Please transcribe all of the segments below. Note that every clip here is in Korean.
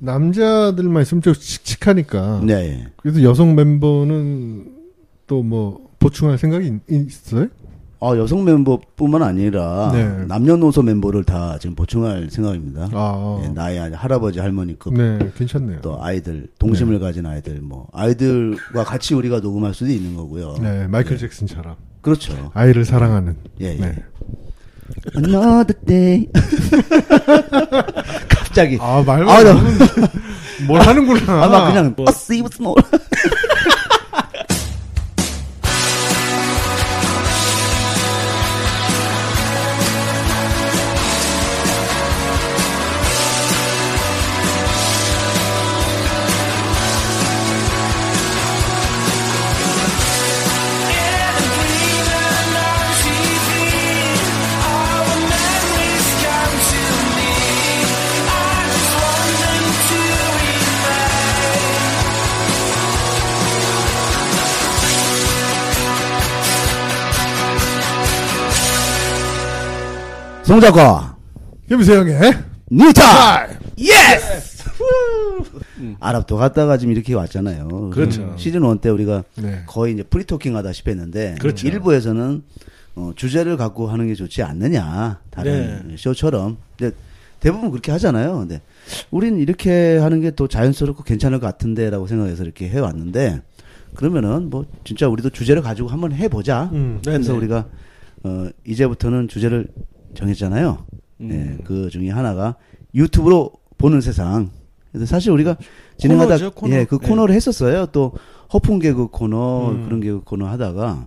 남자들만 있으면 좀 칙칙하니까. 네. 그래서 여성 멤버는 또 뭐 보충할 생각이 있, 있어요? 아, 여성 멤버뿐만 아니라 네. 남녀노소 멤버를 다 지금 보충할 생각입니다. 아, 예, 나의 할아버지 할머니급 네, 괜찮네요. 또 아이들 동심을 가진 아이들 뭐 아이들과 같이 우리가 녹음할 수도 있는 거고요. 네, 마이클 예. 잭슨처럼 그렇죠. 아이를 사랑하는. 예, 예. 네. Another day. 갑자기 아, 말만 아, 나- 하면 뭘 하는구나. 아마 그냥 어, see what's more. 송 작가, 김세영의 뉴타입! Yes! 아랍도 갔다가 지금 이렇게 왔잖아요. 그렇죠. 시즌 1 때 우리가 네. 거의 이제 프리토킹 하다시피 했는데 그렇죠. 일부에서는 어, 주제를 갖고 하는 게 좋지 않느냐 다른 네. 쇼처럼 근데 대부분 그렇게 하잖아요 근데 우린 이렇게 하는 게더 자연스럽고 괜찮을 것 같은데라고 생각해서 이렇게 해 왔는데 그러면은 뭐 진짜 우리도 주제를 가지고 한번 해 보자 음, 그래서 네네. 우리가 어, 이제부터는 주제를 정했잖아요 음. 예, 그 중에 하나가 유튜브로 보는 세상. 그래서 사실 우리가 진행하다 코너죠, 코너. 예, 그 네. 코너를 했었어요. 또 허풍 개그 코너 음. 그런 개그 코너 하다가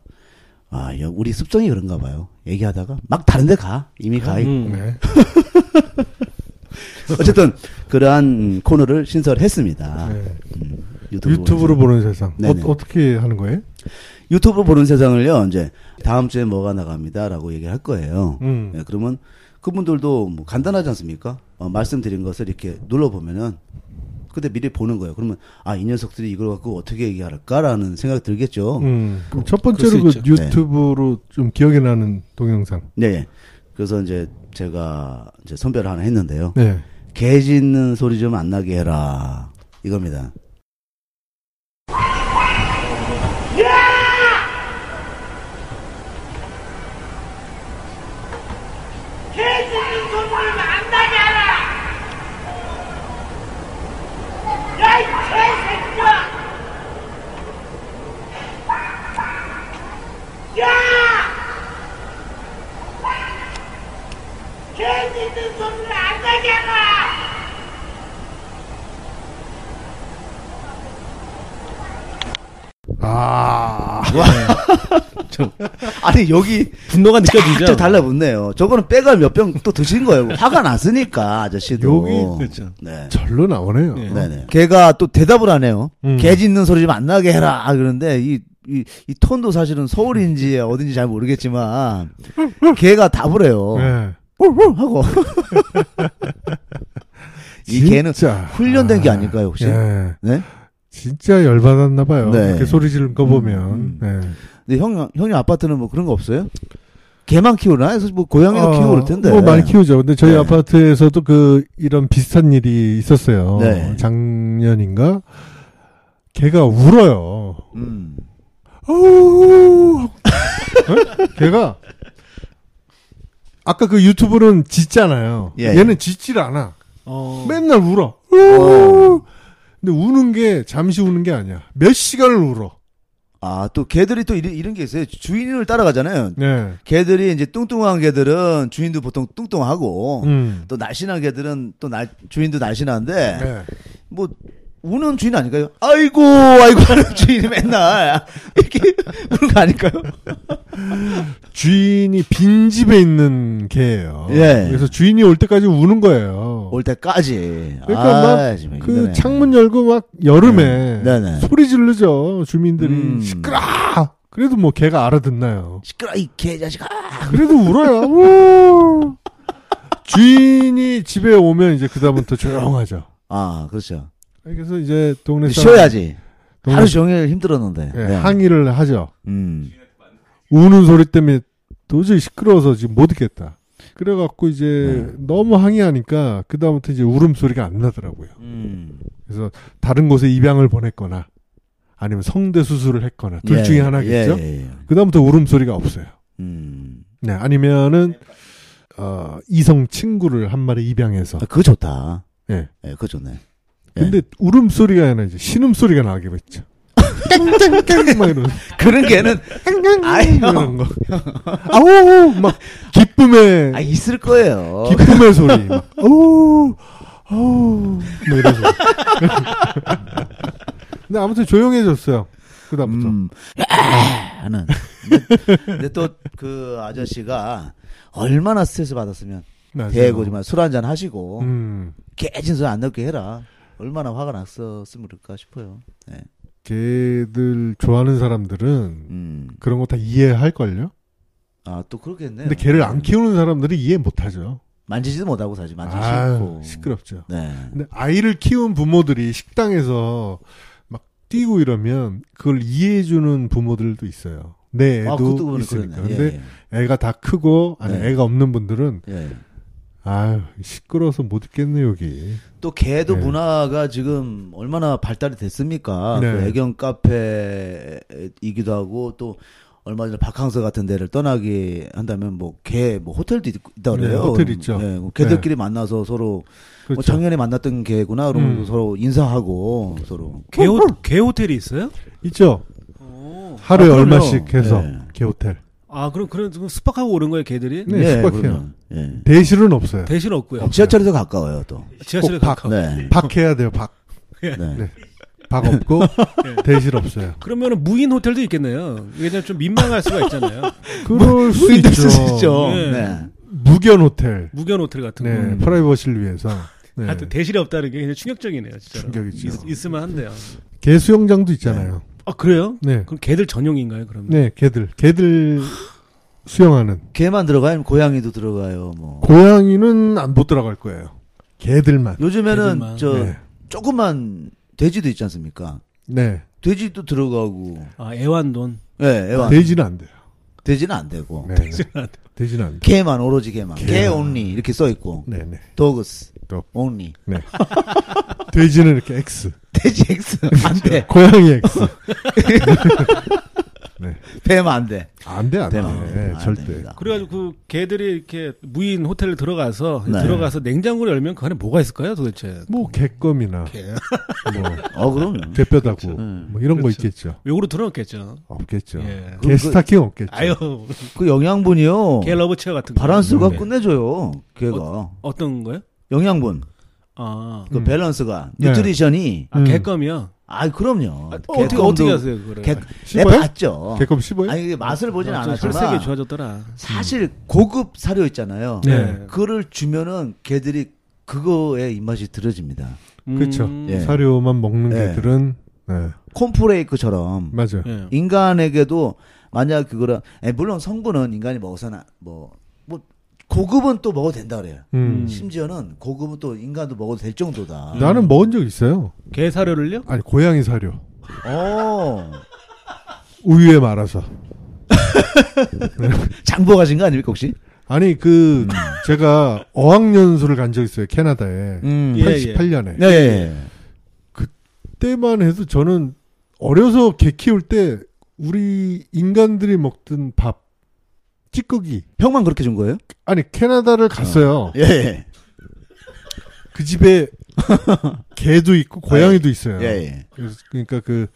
아, 야, 우리 습성이 그런가 봐요. 얘기하다가 막 다른 데 가. 이미 가. 음. 네. 어쨌든 그러한 코너를 신설했습니다. 네. 음, 유튜브 유튜브로 보는 보는 세상. 어. 어떻게 하는 거예요? 유튜브 보는 세상을요. 이제 다음 주에 뭐가 나갑니다라고 얘기를 할 거예요. 음. 예, 그러면 그분들도 뭐 간단하지 않습니까? 어, 말씀드린 것을 이렇게 눌러보면은 그때 미리 보는 거예요. 그러면 아 이 녀석들이 이걸 갖고 어떻게 얘기할까라는 생각이 들겠죠. 음. 그럼 첫 번째로 그. 유튜브로 좀 기억에 나는 동영상. 네. 그래서 이제 제가 이제 선별을 하나 했는데요. 네. 개 짖는 소리 좀 안 나게 해라 이겁니다. 개짖는 소리를 안 나게 하라! 야, 이 개새끼야! 야! 개짖는 소리를 안 나게 하라! 아. 아니 여기 분노가 느껴지죠. 쫙 달라붙네요. 저거는 빼가 몇 병 또 드신 거예요. 화가 났으니까 아저씨도. 여기 그렇죠. 네. 절로 나오네요. 네. 네네. 걔가 또 대답을 하네요. 음. 개 짖는 소리 좀 안 나게 해라. 그런데 이, 이, 이 톤도 사실은 서울인지 어딘지 잘 모르겠지만, 걔가 답을 해요. 네. 하고. 이 개는. 훈련된 게 아, 아닐까요, 혹시? 예. 네? 진짜 열받았나 봐요. 네. 이렇게 소리 지르는 거 보면. 음, 네. 근데 형, 형님 아파트는 뭐 그런 거 없어요? 개만 키우나? 그래서 뭐 고양이도 어, 키우고 그럴 텐데. 뭐 많이 키우죠. 근데 저희 네. 아파트에서도 그 이런 비슷한 일이 있었어요. 네. 작년인가? 걔가 울어요. 음. 어? 걔가 아까 그 유튜브는 짖잖아요. 예, 얘는 짖질 않아. 어. 맨날 울어. 어. 근데 우는 게 잠시 우는 게 아니야. 몇 시간을 울어. 아, 또 개들이 또 이런, 이런 게 있어요. 주인을 따라가잖아요. 네. 개들이 이제 뚱뚱한 개들은 주인도 보통 뚱뚱하고, 음. 또 날씬한 개들은 또 날, 주인도 날씬한데, 네. 뭐, 우는 주인 아닐까요? 아이고, 아이고 하는 주인이 맨날, 이렇게 우는 거 아닐까요? 주인이 빈 집에 있는 개예요. 예. 그래서 주인이 올 때까지 우는 거예요. 올 때까지. 그러니까 아, 막 정말 그 힘드네. 창문 열고 막 여름에 네. 네네. 소리 지르죠. 주민들이 음. 시끄러. 그래도 뭐 개가 알아듣나요. 시끄러, 이 개자식아. 그래도 울어요. 우. 주인이 집에 오면 이제 그다음부터 조용하죠. 아, 그렇죠. 그래서 이제 동네 사람 쉬어야지. 동네 하루 종일 힘들었는데. 예, 네. 항의를 하죠. 음. 우는 소리 때문에 도저히 시끄러워서 지금 못 있겠다. 그래갖고 이제 네. 너무 항의하니까 그 다음부터 이제 울음소리가 안 나더라고요. 음. 그래서 다른 곳에 입양을 보냈거나 아니면 성대 수술을 했거나 둘 예, 중에 하나겠죠. 예, 예, 예. 그 다음부터 울음소리가 없어요. 음. 네, 아니면은 어, 이성 친구를 한 마리 입양해서. 아, 그거 좋다. 예. 예, 그거 좋네. 근데 울음소리가 아니라 이제 신음소리가 나게 됐죠. 깡깡깡 막 이러는 그런 개는 아이, 이런 거. 아우 막 기쁨의 아 있을 거예요. 기쁨의 소리. 막, 아우 아우 막 이런 소리. 근데 아무튼 조용해졌어요. 그다음부터. 음, 아, 하는. 근데, 근데 또 그 아저씨가 얼마나 스트레스 받았으면. 대고 정말 술 한잔 하시고 음. 깨진 소리 안 넣게 해라. 얼마나 화가 났었으면 그럴까 싶어요. 네. 걔들 좋아하는 사람들은 음. 그런 거 다 이해할 걸요. 아, 또 그렇겠네요. 근데 걔를 안 키우는 사람들이 이해 못 하죠. 만지지도 못하고 사지. 만지기 아유, 싫고. 시끄럽죠. 네. 근데 아이를 키운 부모들이 식당에서 막 뛰고 이러면 그걸 이해해주는 부모들도 있어요. 내 애도 아, 그것도 그러네. 있으니까. 그러네. 근데 예, 애가 다 크고 아니 네. 애가 없는 분들은 예. 예. 아유 시끄러워서 못 있겠네 여기. 또 개도 네. 문화가 지금 얼마나 발달이 됐습니까? 네. 그 애견 카페이기도 하고 또 얼마 전에 바캉스 같은 데를 떠나게 한다면 뭐 개뭐 호텔도 있, 다 네, 그래요. 호텔 있죠. 네, 뭐 개들끼리 만나서 서로 그렇죠. 뭐 작년에 만났던 개구나 그러면 음. 서로 인사하고 서로 개, 호, 개 호텔이 있어요? 있죠. 오. 하루에 아. 얼마씩 해서 네. 개호텔. 아, 그럼, 그런, 그럼 스팍하고 오는 거예요, 개들이? 네, 예, 숙박해요. 그럼요. 예. 대실은 없어요. 대신 없고요. 지하철에서 가까워요 또. 지하철에 꼭 박. 가까워. 네. 박해야 돼요. 박. 네. 네. 박 없고 네. 대실 없어요. 그러면은 무인 호텔도 있겠네요. 왜냐면 좀 민망할 수가 있잖아요. 그럴 수 무인도 있죠. 있죠. 네. 네. 무견 호텔. 무견 호텔 같은 네, 거. 프라이버시를 위해서. 네. 하여튼 대실이 없다는 게 굉장히 충격적이네요, 진짜. 충격이죠. 있, 으면 한대요. 개 수영장도 있잖아요. 아, 그래요? 네. 그럼 개들 전용인가요, 그러면? 네, 개들. 개들 수영하는. 개만 들어가요? 고양이도 들어가요. 뭐. 고양이는 안 못 들어갈 거예요. 개들만. 요즘에는 개들만. 저 네. 조그만 돼지도 있지 않습니까? 네. 돼지도 들어가고. 아, 애완돈. 예, 애완. 돼지는 안 돼요. 돼지는 안 되고. 네. 네. 돼지는 안 돼요. 개만 오로지 개만. 개. 개 온리 이렇게 써 있고. 네, 네. 도그스 또. 온리. 네. 돼지는 이렇게 X. 돼지 X 안 돼. 고양이 X. 네. 뱀 안 돼. 안 돼, 안 돼. 뱀안 절대. 됩니다. 그래가지고 그 개들이 이렇게 무인 호텔에 들어가서 네. 들어가서 냉장고를 열면 그 안에 뭐가 있을까요, 도대체? 뭐, 개껌이나, 개. 뭐, 어, 그럼요. 개뼈다구, 음. 뭐, 이런 거 그렇죠. 있겠죠. 욕으로 들어놓겠죠. 없겠죠. 예. 개 스타킹 없겠죠. 아유, 그 영양분이요. 개 love chair 같은 거. 바란스가 네. 끝내줘요. 개가. 어 떤 거요? 영양분. 아, 그 음. 밸런스가. 네. 아 nutrition이. 음. 개껌이요? 아, 그럼요. 아, 어 떻게, 개껌도- 어떻게 하세요, 그거를? 개, 내 씹어요? 봤죠. 개껌 씹어요? 아니, 이게 맛을 보진 아, 좀 않았지만. 혈색이 좋아졌더라. 사실 고급 사료 있잖아요. 네. 그거를 주면은 개들이 그거에 입맛이 들어집니다. 그쵸. 음, 예. 사료만 먹는 네. 개들은, 네. 콘프레이크처럼 맞아요. 예. 인간에게도 만약 그거를 에, 물론 성분은 인간이 먹어서나 뭐뭐 고급은 또 먹어도 된다 그래요. 음. 심지어는 고급은 또 인간도 먹어도 될 정도다. 나는 먹은 적 있어요. 개 사료를요? 아니, 고양이 사료. 어 우유에 말아서. 장보 가신 거 아닙니까 혹시? 아니, 그, 제가 어학연수를 간 적 있어요, 캐나다에. 음. 예, 예. 88년에. 네. 그때만 해도 저는 어려서 개 키울 때 우리 인간들이 먹던 밥, 찌꺼기. 형만 그렇게 준 거예요? 아니, 캐나다를 갔어요. 예. 예. 그 집에 개도 있고 고양이도 있어요. 예. 예. 그래서 그러니까 그,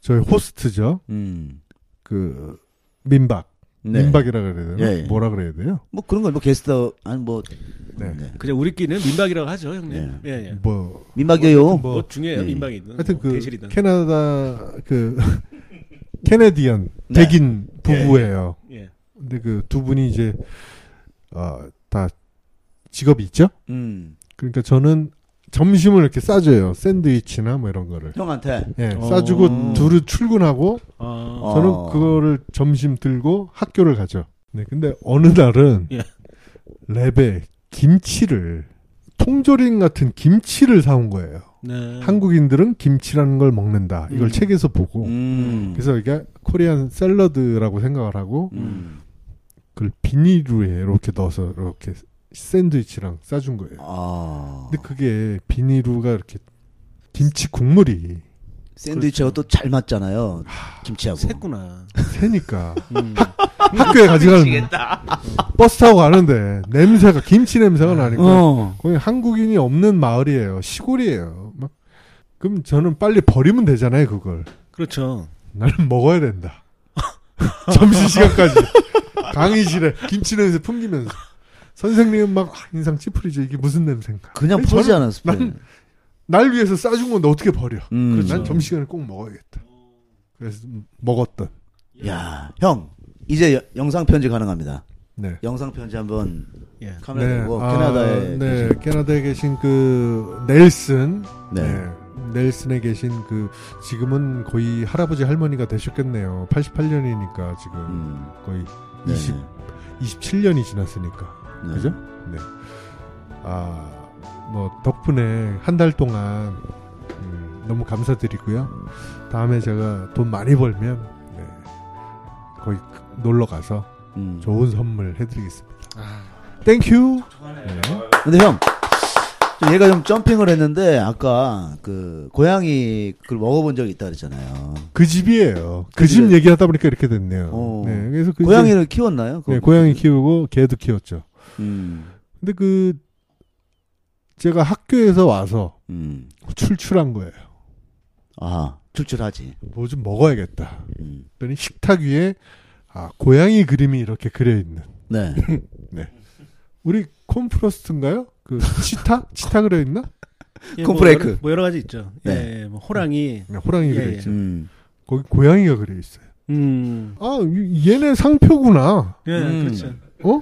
저희 호스트죠. 음. 그, 민박. 네. 민박이라 그래야 되나? 예, 예. 뭐라 그래야 돼요? 뭐 그런 거뭐 게스트 아니 뭐 네. 네. 그냥 우리끼리는 민박이라고 하죠, 형님. 예, 예. 뭐, 민박이요. 뭐, 뭐 중요해요, 네. 민박이든. 하여튼 뭐 그, 대실이든. 캐나다, 그, 캐네디언, 네. 백인 부부예요. 예. 근데 그 두 분이 이제, 어, 다 직업이 있죠? 음. 그러니까 저는 점심을 이렇게 싸줘요. 샌드위치나 뭐 이런 거를. 형한테 예, 어. 싸주고 둘이 출근하고 아, 어. 저는 그거를 점심 들고 학교를 가죠. 네, 근데 어느 날은 예. 랩에 김치를 통조림 같은 김치를 사온 거예요. 네. 한국인들은 김치라는 걸 먹는다. 이걸 음. 책에서 보고 음. 그래서 이게 코리안 샐러드라고 생각을 하고 음. 그걸 비닐루에 이렇게 넣어서 이렇게 샌드위치랑 싸준 거예요. 아. 근데 그게 비닐루가 이렇게 김치 국물이 샌드위치하고 또잘 맞잖아요. 김치하고. 샜구나. 새니까 음. 학교에 가져가는 버스 타고 가는데 냄새가 김치 냄새가 나니까 어. 거기 한국인이 없는 마을이에요. 시골이에요. 막 그럼 저는 빨리 버리면 되잖아요, 그걸. 그렇죠. 나는 먹어야 된다. 점심 시간까지 강의실에 김치 냄새 풍기면서 선생님은 막 아, 인상 찌푸리죠. 이게 무슨 냄새인가? 그냥 퍼지 때. 난- 날 위해서 싸준 건데 어떻게 버려? 음. 그래서 난 점심시간에 꼭 먹어야겠다. 그래서 먹었던. 야, 형. 이제 여- 영상 편지 가능합니다. 네. 영상 편지 한번 예. 카메라 대고 아, 캐나다에 네, 계신- 캐나다에 계신 그 넬슨, 네. 네. 넬슨에 계신 그 지금은 거의 할아버지 할머니가 되셨겠네요. 88년이니까 지금 음. 거의 네. 20, 27년이 지났으니까. 네. 그죠? 네. 아, 뭐 덕분에 한 달 동안 음, 너무 감사드리고요. 다음에 제가 돈 많이 벌면 네, 거기 놀러 가서 음. 좋은 선물 해드리겠습니다. 아, thank you. 네. 근데 형, 좀 얘가 좀 jumping을 했는데 아까 그 고양이 그걸 먹어본 적이 있다 그랬잖아요. 그 집이에요. 그그집 얘기하다 보니까 이렇게 됐네요. 어. 네, 그래서 그 고양이를 키웠나요? 집- 네, 그거? 고양이 키우고 개도 키웠죠. 음. 근데 그 제가 학교에서 와서 음. 출출한 거예요. 아, 출출하지. 뭐 좀 먹어야겠다. 음. 그랬더니 식탁 위에 아, 고양이 그림이 이렇게 그려 있는. 네. 우리 콤프로스트인가요? 그 치타? 치타 그려 있나? 예, 콘프레이크. 뭐 여러, 뭐 여러 가지 있죠. 네. 예, 뭐 호랑이. 네, 호랑이 예, 그려 예. 있죠. 음. 거기 고양이가 그려 있어요. 음. 아, 이- 얘네 상표구나. 예, 음. 그렇죠. 어?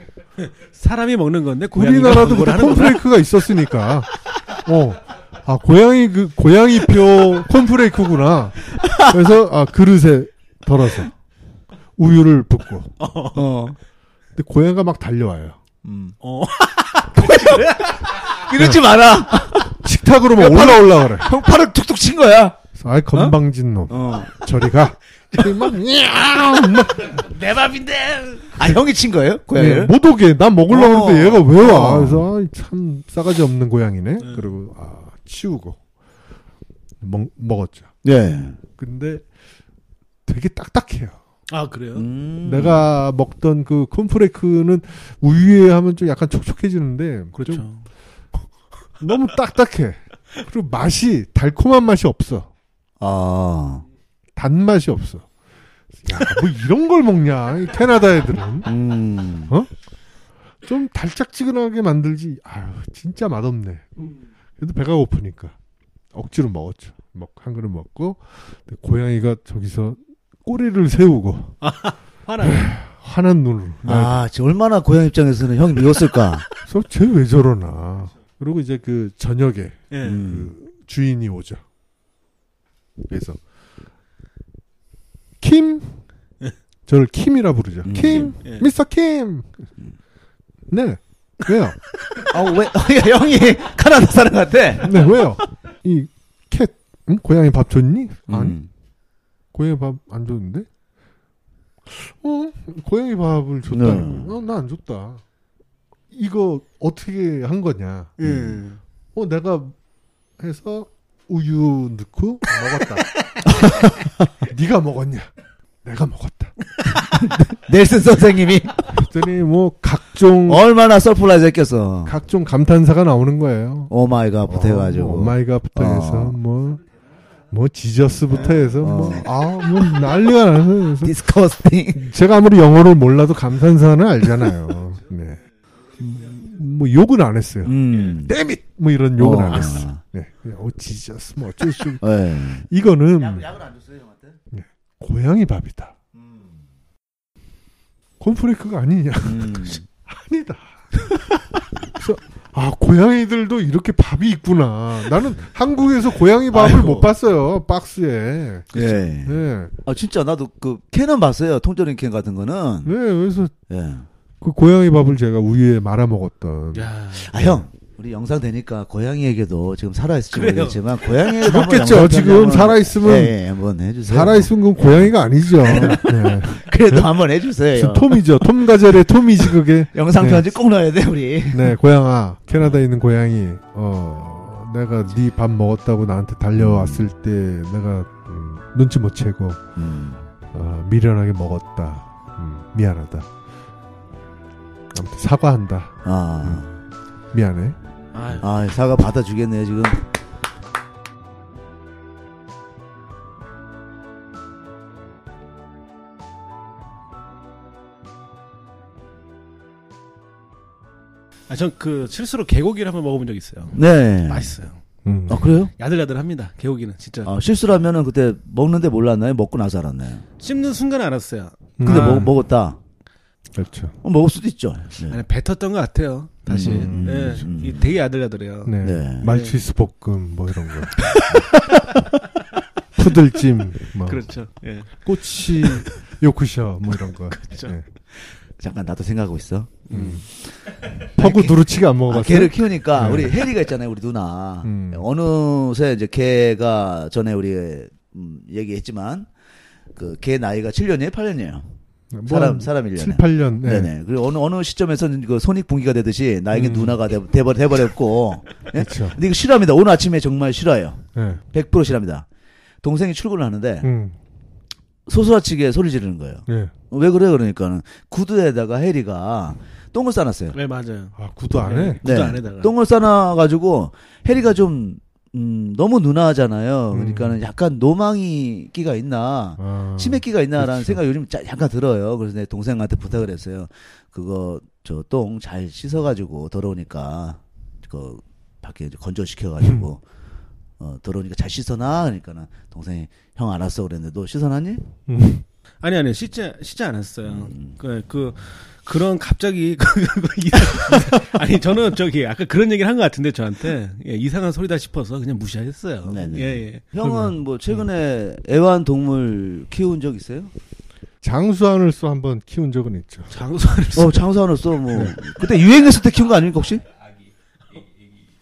사람이 먹는 건데 고양이가 우리나라도 그때. 콘프레이크가 있었으니까. 어. 아, 고양이 그 고양이표 콘프레이크구나. 그래서 아, 그릇에 덜어서 우유를 붓고. 어. 근데 고양이가 막 달려와요. 음. 어. 이러지 마라. 식탁으로 막 올라올라 그래. 형 팔을 툭툭 친 거야. 아이 건방진 놈. 어. 저리 가. 막 냐옹 막내 밥인데. 아, 형이 친 거예요? 예, 고양이를? 못 오게 난 먹으려고 어. 했는데 얘가 왜 와? 어. 그래서 아이, 참 싸가지 없는 고양이네. 그리고 아 치우고 먹, 먹었죠. 네. 근데 되게 딱딱해요. 아, 그래요? 음. 내가 먹던 그 콘프레이크는 우유에 하면 좀 약간 촉촉해지는데 그렇죠. 좀 너무 딱딱해. 그리고 맛이 달콤한 맛이 없어. 아. 단맛이 없어. 야, 뭐 이런 걸 먹냐? 이 캐나다 애들은 음. 좀 달짝지근하게 만들지. 아유, 진짜 맛없네. 그래도 배가 고프니까 억지로 먹었죠. 먹 한 그릇 먹고 고양이가 저기서 꼬리를 세우고 하나. 환한 눈으로. 날 아, 저 얼마나 고양 입장에서는 형이 미웠을까? 그래서 쟤왜 저러나. 그리고 이제 그 저녁에 예. 음. 그 주인이 오죠. 그래서 킴 저를 킴이라 부르죠. 음. 킴, 예. 미스터 킴. 네. 왜요? 아, 왜, 형이 카나다 사람 같아? 네, 왜요? 이 캣, 응? 고양이 밥 줬니? 아니, 음. 고양이 밥 안 줬는데? 어, 고양이 밥을 줬다. 네. 어, 나 안 줬다. 이거 어떻게 한 거냐? 예. 어, 내가 해서 우유 넣고 먹었다. 네가 먹었냐? 내가 먹었다. 넬슨 선생님이 그랬더니 뭐 각종 얼마나 surprise 했겠어. 각종 감탄사가 나오는 거예요. oh my god부터 해가지고. 뭐 oh my god부터 어. 해서 뭐. 뭐 Jesus부터 해서 어. 뭐아뭐 난리가 나서 disgusting. 제가 아무리 영어를 몰라도 감탄사는 알잖아요. 네. 음, 뭐 욕은 안 했어요. 음. 땜잇 뭐 이런 욕은 어. 안 했어. 네. 그냥 어 지저스 뭐 어쩔 수 없- 네. 이거는 안 줬어요, 형한테? 고양이 밥이다. 콘프레이크가 아니냐? 음. 아니다. 그래서 아 고양이들도 이렇게 밥이 있구나. 나는 한국에서 고양이 밥을 아이고. 못 봤어요. 박스에. 예. 네. 아, 진짜 나도 그 캔은 봤어요. 통조림 캔 같은 거는. 네. 그래서 예. 그 고양이 밥을 제가 우유에 말아 먹었던. 야. 아, 형. 우리 영상 되니까 고양이에게도 지금 살아있을지 그래요. 모르겠지만 고양이에게도 한번 죽겠죠. 지금 살아있으면 예, 예, 한번 해주세요. 살아있으면 그건 고양이가 아니죠. 네. 그래도 한번 해주세요. 톰이죠. 톰 가젤의 톰이지 그게. 영상 네. 편지 꼭 넣어야 돼 우리. 네, 고양아. 캐나다에 있는 고양이. 어, 내가 네 밥 먹었다고 나한테 달려왔을 때 내가 음, 눈치 못 채고 음. 어, 미련하게 먹었다. 음, 미안하다. 아무튼 사과한다. 아, 미안해. 아유. 아 사과 받아 주겠네요 지금. 아, 전 그 실수로 개고기를 한번 먹어본 적 있어요. 네. 맛있어요. 음. 아 그래요? 야들야들합니다. 개고기는 진짜. 아, 실수라면은 그때 먹는데 몰랐나요? 먹고 나서 알았나요? 씹는 순간 알았어요. 근데 아, 먹, 먹었다. 그렇죠. 어, 먹을 수도 있죠. 네. 아니, 뱉었던 것 같아요. 다시. 음, 예, 음. 이 되게 야들야들해요. 네. 네. 말치스 볶음 뭐 이런 거. 푸들찜 뭐 그렇죠. 예. 꼬치 요크셔 뭐 이런 거. 그렇죠. 네. 잠깐 나도 생각하고 있어. 음. 퍼구 두루치기 안 아, 먹어봤어요? 개를 키우니까 네. 우리 혜리가 있잖아요, 우리 누나. 음. 어느새 이제 개가 전에 우리 음, 얘기했지만 그 개 나이가 7년이에요, 8년이에요. 뭐 사람 한 사람 1년에. 7, 8년. 네. 네네. 그리고 어느 어느 시점에서는 그 손익 분기가 되듯이 나에게 음. 누나가 돼, 돼버, 돼버렸고. 예? 그렇죠. 근데 이거 싫어합니다. 오늘 아침에 정말 싫어요. 네. 100% 싫어합니다. 동생이 출근을 하는데 음. 소소아치게 소리 지르는 거예요. 네. 왜 그래 그러니까는 구두에다가 해리가 똥을 싸놨어요. 네, 맞아요. 아 구도 안 해? 구두 안에다가. 똥을 싸놔 가지고 해리가 좀 음, 너무 누나잖아요. 음. 그러니까는 약간 노망이 끼가 있나, 아, 치매끼가 있나라는 그렇죠. 생각이 요즘 짜- 약간 들어요. 그래서 내 동생한테 부탁을 했어요. 그거 저 똥 잘 씻어가지고 더러우니까 그 밖에 이제 건조 시켜가지고 어, 더러우니까 잘 씻어놔. 그러니까는 동생이 형 알았어 그랬는데 너 씻어놨니? 음. 아니 아니 씻지 씻지 않았어요. 음. 그, 그 그런 갑자기 그- 그 이상- 아니 저는 저기 아까 그런 얘기를 한 것 같은데 저한테 예, 이상한 소리다 싶어서 그냥 무시하셨어요. 네네. 예, 예. 형은 뭐 최근에 애완 동물 키운 적 있어요? 장수하늘소 한번 키운 적은 있죠. 장소를 어 장사하셨어 뭐 그때 유행했을 때 키운 거 아닙니까 혹시?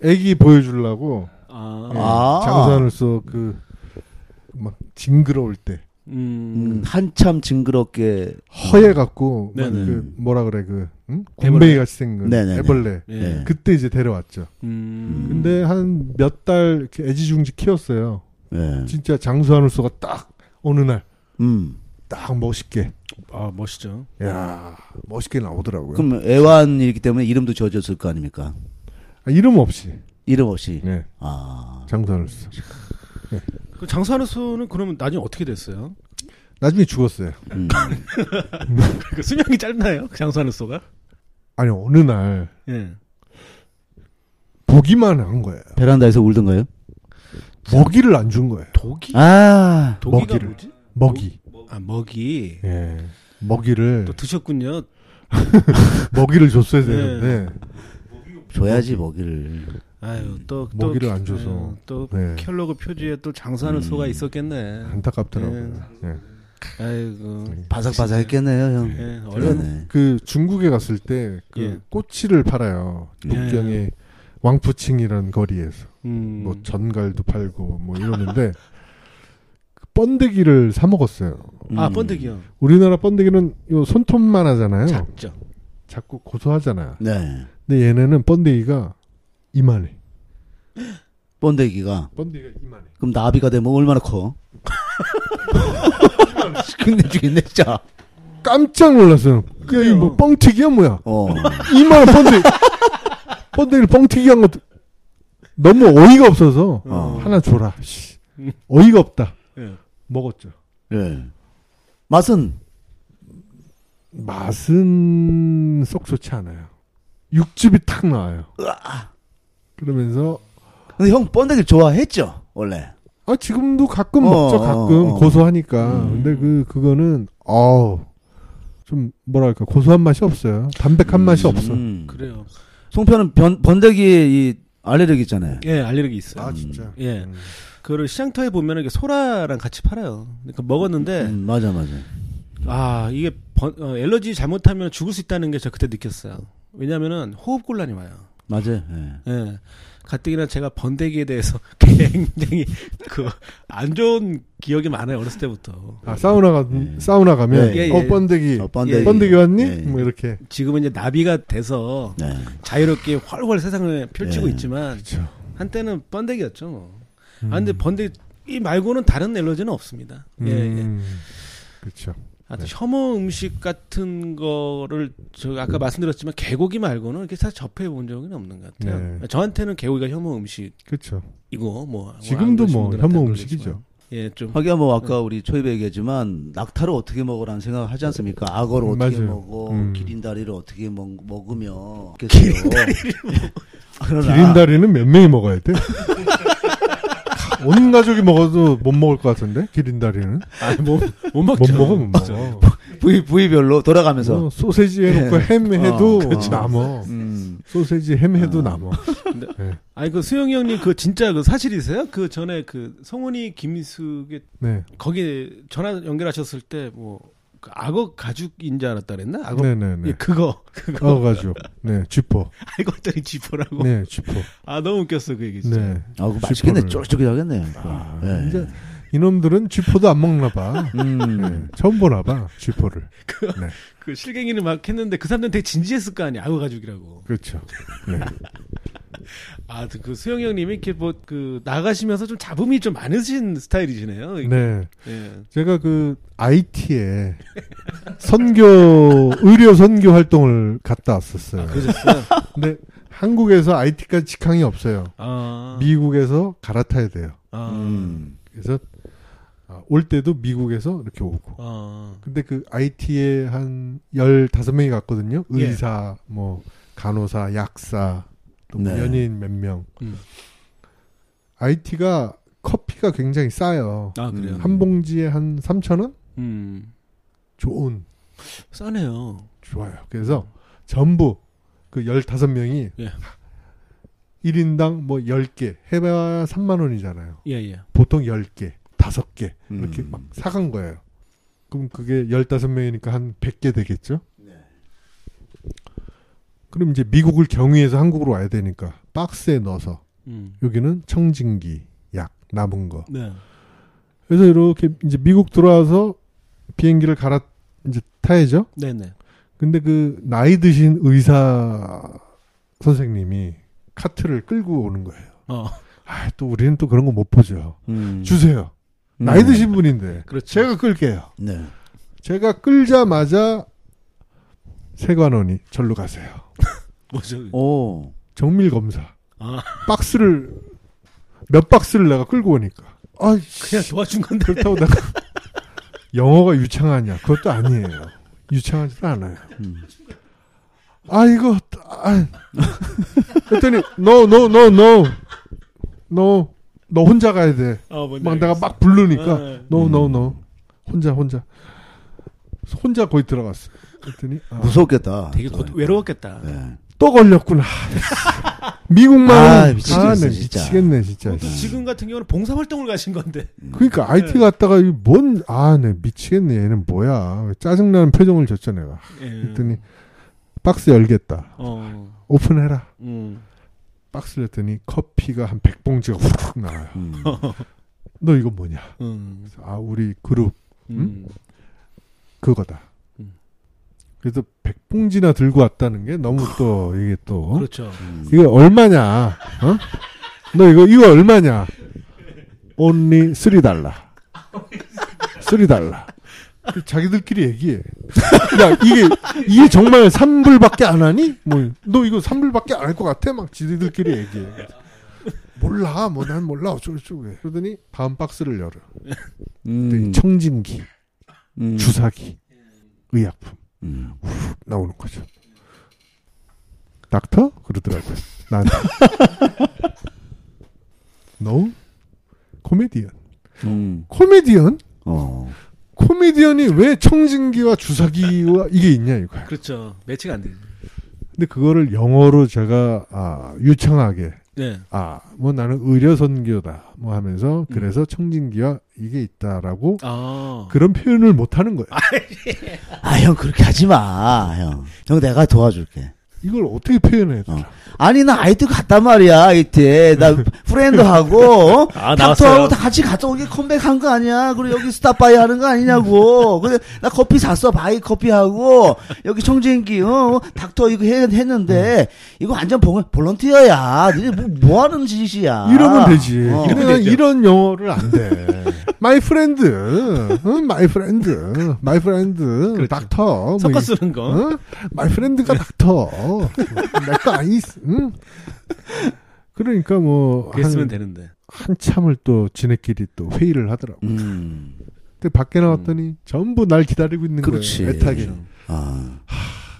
애기 보여주려고 아, 예, 아. 장수하늘소 그 막 징그러울 때 음, 음, 한참 징그럽게 허해 갖고 막 네네. 그 뭐라 그래 그 응? 곰뱅이 같이 생긴 네네네. 애벌레 예. 네. 그때 이제 데려왔죠. 음, 근데 한 몇 달 애지중지 키웠어요. 네. 진짜 장수하늘소가 딱 어느 날딱 음. 멋있게 아 멋있죠. 야 멋있게 나오더라고요. 그럼 애완이기 때문에 이름도 지어줬을 거 아닙니까? 아, 이름 없이 이름 없이. 네, 아. 장수하늘소. 그 장수하는 소는 그러면 나중에 어떻게 됐어요? 나중에 죽었어요. 음. 그 수명이 짧나요? 장수하는 소가? 아니 어느 날 예. 보기만 한 거예요. 베란다에서 울던가요? 먹이를 안 준 거예요. 독이? 아. 독이가 먹이를. 뭐지? 먹이. 아 먹이. 예. 먹이를 또 드셨군요. 먹이를 줬어야 네. 되는데 줘야지 먹이를. 아유 또, 또 먹이를 안 줘서. 아유, 또 네. 켈로그 표지에 또 장수하는 음. 소가 있었겠네. 안타깝더라고요. 예. 아이고. 바삭바삭했겠네요, 형. 예, 얼른 그러네. 그 중국에 갔을 때그 예. 꼬치를 팔아요. 예. 북경의 왕푸칭이라는 거리에서 음. 뭐 전갈도 팔고 뭐 이러는데 그 번데기를 사 먹었어요. 아 음. 번데기요. 우리나라 번데기는 요 손톱만 하잖아요. 작죠. 자꾸 고소하잖아요. 네. 근데 얘네는 번데기가 이만해. 번데기가. 번데기가 이만해. 그럼 나비가 되면 얼마나 커? 근데 죽겠네, 진짜. 깜짝 놀랐어요. 야, 그래요. 이뭐 뻥튀기야 뭐야? 어. 이만한 번데기. 번데기를 뻥튀기 한 것도 너무 어이가 없어서 어. 하나 줘라. 씨. 어이가 없다. 예. 먹었죠. 예. 맛은 맛은 썩 좋지 않아요. 육즙이 탁 나와요. 그러면서 근데 형 번데기 좋아했죠 원래. 아 지금도 가끔 어, 먹죠. 가끔 어, 어. 고소하니까. 음. 근데 그 그거는 어우 좀 뭐랄까 고소한 맛이 없어요. 담백한 맛이 없어. 음. 그래요. 송편은 변, 번데기에 이 알레르기 있잖아요. 예, 알레르기 있어요. 아 진짜. 예. 음. 그거를 시장터에 보면은 이게 소라랑 같이 팔아요. 그러니까 먹었는데 음, 맞아 맞아. 아 이게 번- 어, 엘러지 잘못하면 죽을 수 있다는 게 제가 그때 느꼈어요. 왜냐면은 호흡 곤란이 와요. 맞아요. 예. 예. 가뜩이나 제가 번데기에 대해서 굉장히 그 안 좋은 기억이 많아요 어렸을 때부터. 아 사우나 가 예. 사우나 가면 예, 예. 어 번데기 어, 번데기. 번데기 왔니? 예. 뭐 이렇게 지금은 이제 나비가 돼서 네. 자유롭게 활활 세상을 펼치고 예. 있지만 그렇죠. 한때는 번데기였죠. 뭐. 음. 아 근데 번데기 이 말고는 다른 엘러지는 없습니다. 예, 예. 음, 그렇죠. 하여튼 네. 혐오 음식 같은 거를 저 아까 말씀드렸지만 개고기 말고는 이렇게 사실 접해 본 적은 없는 것 같아요. 네. 저한테는 개고기가 혐오 음식이고 그렇죠. 뭐 지금도 뭐 혐오 안 음식이죠. 예, 좀 하기야 뭐 아까 우리 초입에 얘기했지만 낙타를 어떻게 먹으라는 생각을 하지 않습니까? 악어를 음, 어떻게 맞아요. 먹어, 음. 기린다리를 어떻게 먹, 먹으며 기린다리를 그러나 기린다리는 몇 명이 먹어야 돼? 온 가족이 먹어도 못 먹을 것 같은데 기린다리는 아니 뭐못 못 먹죠. 먹어 못 먹어. 부위 부위별로 돌아가면서 어, 소세지 해놓고 예. 햄 해도 어, 그렇죠. 남어. 음. 소세지 햄 해도 어. 남어. 네. 아니 그 수영이 형님 그 진짜 그 사실이세요? 그 전에 그 성훈이 김미숙의 네. 거기 전화 연결하셨을 때뭐 그 악어 가죽인 줄 알았다 그랬나? 악어 네네네. 예, 그거 그거 어 가지고. 네 쥐포. 알고 봤더니 지퍼라고. 네 쥐포. 아 너무 웃겼어 그 얘기 진짜. 네. 아, 그거 맛있겠네. 쫄깃쫄깃하겠네. 아, 예. 이제 이놈들은 쥐포도 안 먹나 봐. 음. 네. 처음 보나 봐 쥐포를. 네. 그 실갱이를 막 했는데 그 사람들은 되게 진지했을 거 아니야 악어 가죽이라고. 그렇죠. 네. 아 그 수영이 형님이 이렇게 뭐 그 나가시면서 좀 잡음이 좀 많으신 스타일이시네요. 이게. 네. 예. 제가 그 IT에 선교 의료 선교 활동을 갔다 왔었어요. 아, 그러셨어요? 근데 한국에서 IT까지 직항이 없어요. 아. 미국에서 갈아타야 돼요. 아. 음. 그래서 아, 올 때도 미국에서 이렇게 오고. 아. 근데 그 IT에 한 15명이 갔거든요. 예. 의사, 뭐 간호사, 약사, 또 네. 연예인 몇 명. 음. IT가 커피가 굉장히 싸요. 아 그래요. 음. 한 봉지에 한 3,000원? 음. 좋은 싸네요. 좋아요. 그래서 전부 그 15명이 예. 1인당 뭐 10개 해봐야 3만 원이잖아요. 예 예. 보통 10개, 5개 이렇게 음. 막 사간 거예요. 그럼 그게 15명이니까 한 100개 되겠죠? 그럼 이제 미국을 경유해서 한국으로 와야 되니까 박스에 넣어서 음. 여기는 청진기, 약 남은 거. 네. 그래서 이렇게 이제 미국 들어와서 비행기를 갈아 이제 타야죠. 네네. 근데 그 나이 드신 의사 선생님이 카트를 끌고 오는 거예요. 어. 아, 또 우리는 또 그런 거 못 보죠. 음. 주세요. 음. 나이 드신 분인데 그렇죠. 제가 끌게요. 네. 제가 끌자마자 세관원이 절로 가세요. 뭐죠? 오. 정밀 검사. 아 박스를 몇 박스를 내가 끌고 오니까. 아, 그냥 도와준 건데. 그렇다고 내가 영어가 유창하냐? 그것도 아니에요. 유창하지도 않아요. 음. 아 이거 아. 그랬더니 no no no no no 너 혼자 가야 돼. 어, 막 내가 알겠어. 막 부르니까 네. no no 음. no 혼자 혼자 혼자 거기 들어갔어. 그랬더니 아, 무섭겠다. 되게 고, 외로웠겠다. 네. 또 걸렸구나. 미국만 아, 미치겠어, 네, 진짜. 미치겠네 진짜. 또 지금 같은 경우는 봉사 활동을 가신 건데. 그러니까 IT 네. 갔다가 뭔 아 네 미치겠네 얘는 뭐야 짜증나는 표정을 줬죠 내가. 예. 그랬더니 박스 열겠다. 어. 오픈해라. 음. 박스를 했더니 커피가 한 100봉지가 후룩 나와요. 음. 너 이거 뭐냐? 음. 아 우리 그룹 음. 그거다. 음. 그래서 100봉지나 들고 왔다는 게 너무 또 이게 또 그렇죠. 음. 이거 얼마냐? 어? 너 이거 이거 얼마냐? only 3달러. 3달러. 자기들끼리 얘기해. 야, 이게, 이게 정말 3불밖에 안 하니? 뭐, 너 이거 3불밖에 안 할 것 같아? 막 지들끼리 얘기해. 몰라, 뭐, 난 몰라, 어쩌고저쩌고. 해. 그러더니 다음 박스를 열어. 음. 청진기, 음. 주사기, 의약품. 음. 나오는 거죠. 닥터? 그러더라고요. 나한테. no? 코미디언. 음. 코미디언? 어. 코미디언이 왜 청진기와 주사기와 이게 있냐 이거야. 그렇죠. 매치가 안 되지. 근데 그거를 영어로 제가 아, 유창하게 네. 아 뭐 나는 의료 선교다 뭐 하면서 그래서 청진기와 이게 있다라고 아. 그런 표현을 못 하는 거예요. 아, 형, 그렇게 하지 마, 형. 형, 내가 도와줄게. 이걸 어떻게 표현해야 돼? 어. 아니 나 아이트 갔단 말이야 이때 나 friend하고 어? 아, doctor하고? 다 같이 갔다 오게 컴백한 거 아니야 그리고 여기 stand by 하는 거 아니냐고 근데 나 커피 샀어 buy coffee하고 여기 청진기 어 doctor 이거 해, 했는데 이거 완전 볼, volunteer야 니네 뭐, 뭐 하는 짓이야 이러면 되지. 어. 근데 난 이런 영어를 안 돼. my friend, my friend, my friend, doctor. 뭐 섞어 이- 쓰는 거. 어? my friend가 doctor. 내거 아니, 응? 그러니까 뭐, 그랬으면 한, 되는데. 한참을 또 지네끼리 또 회의를 하더라고. 음 근데 밖에 나왔더니 전부 날 기다리고 있는 그렇지. 거예요. 애타게. 아.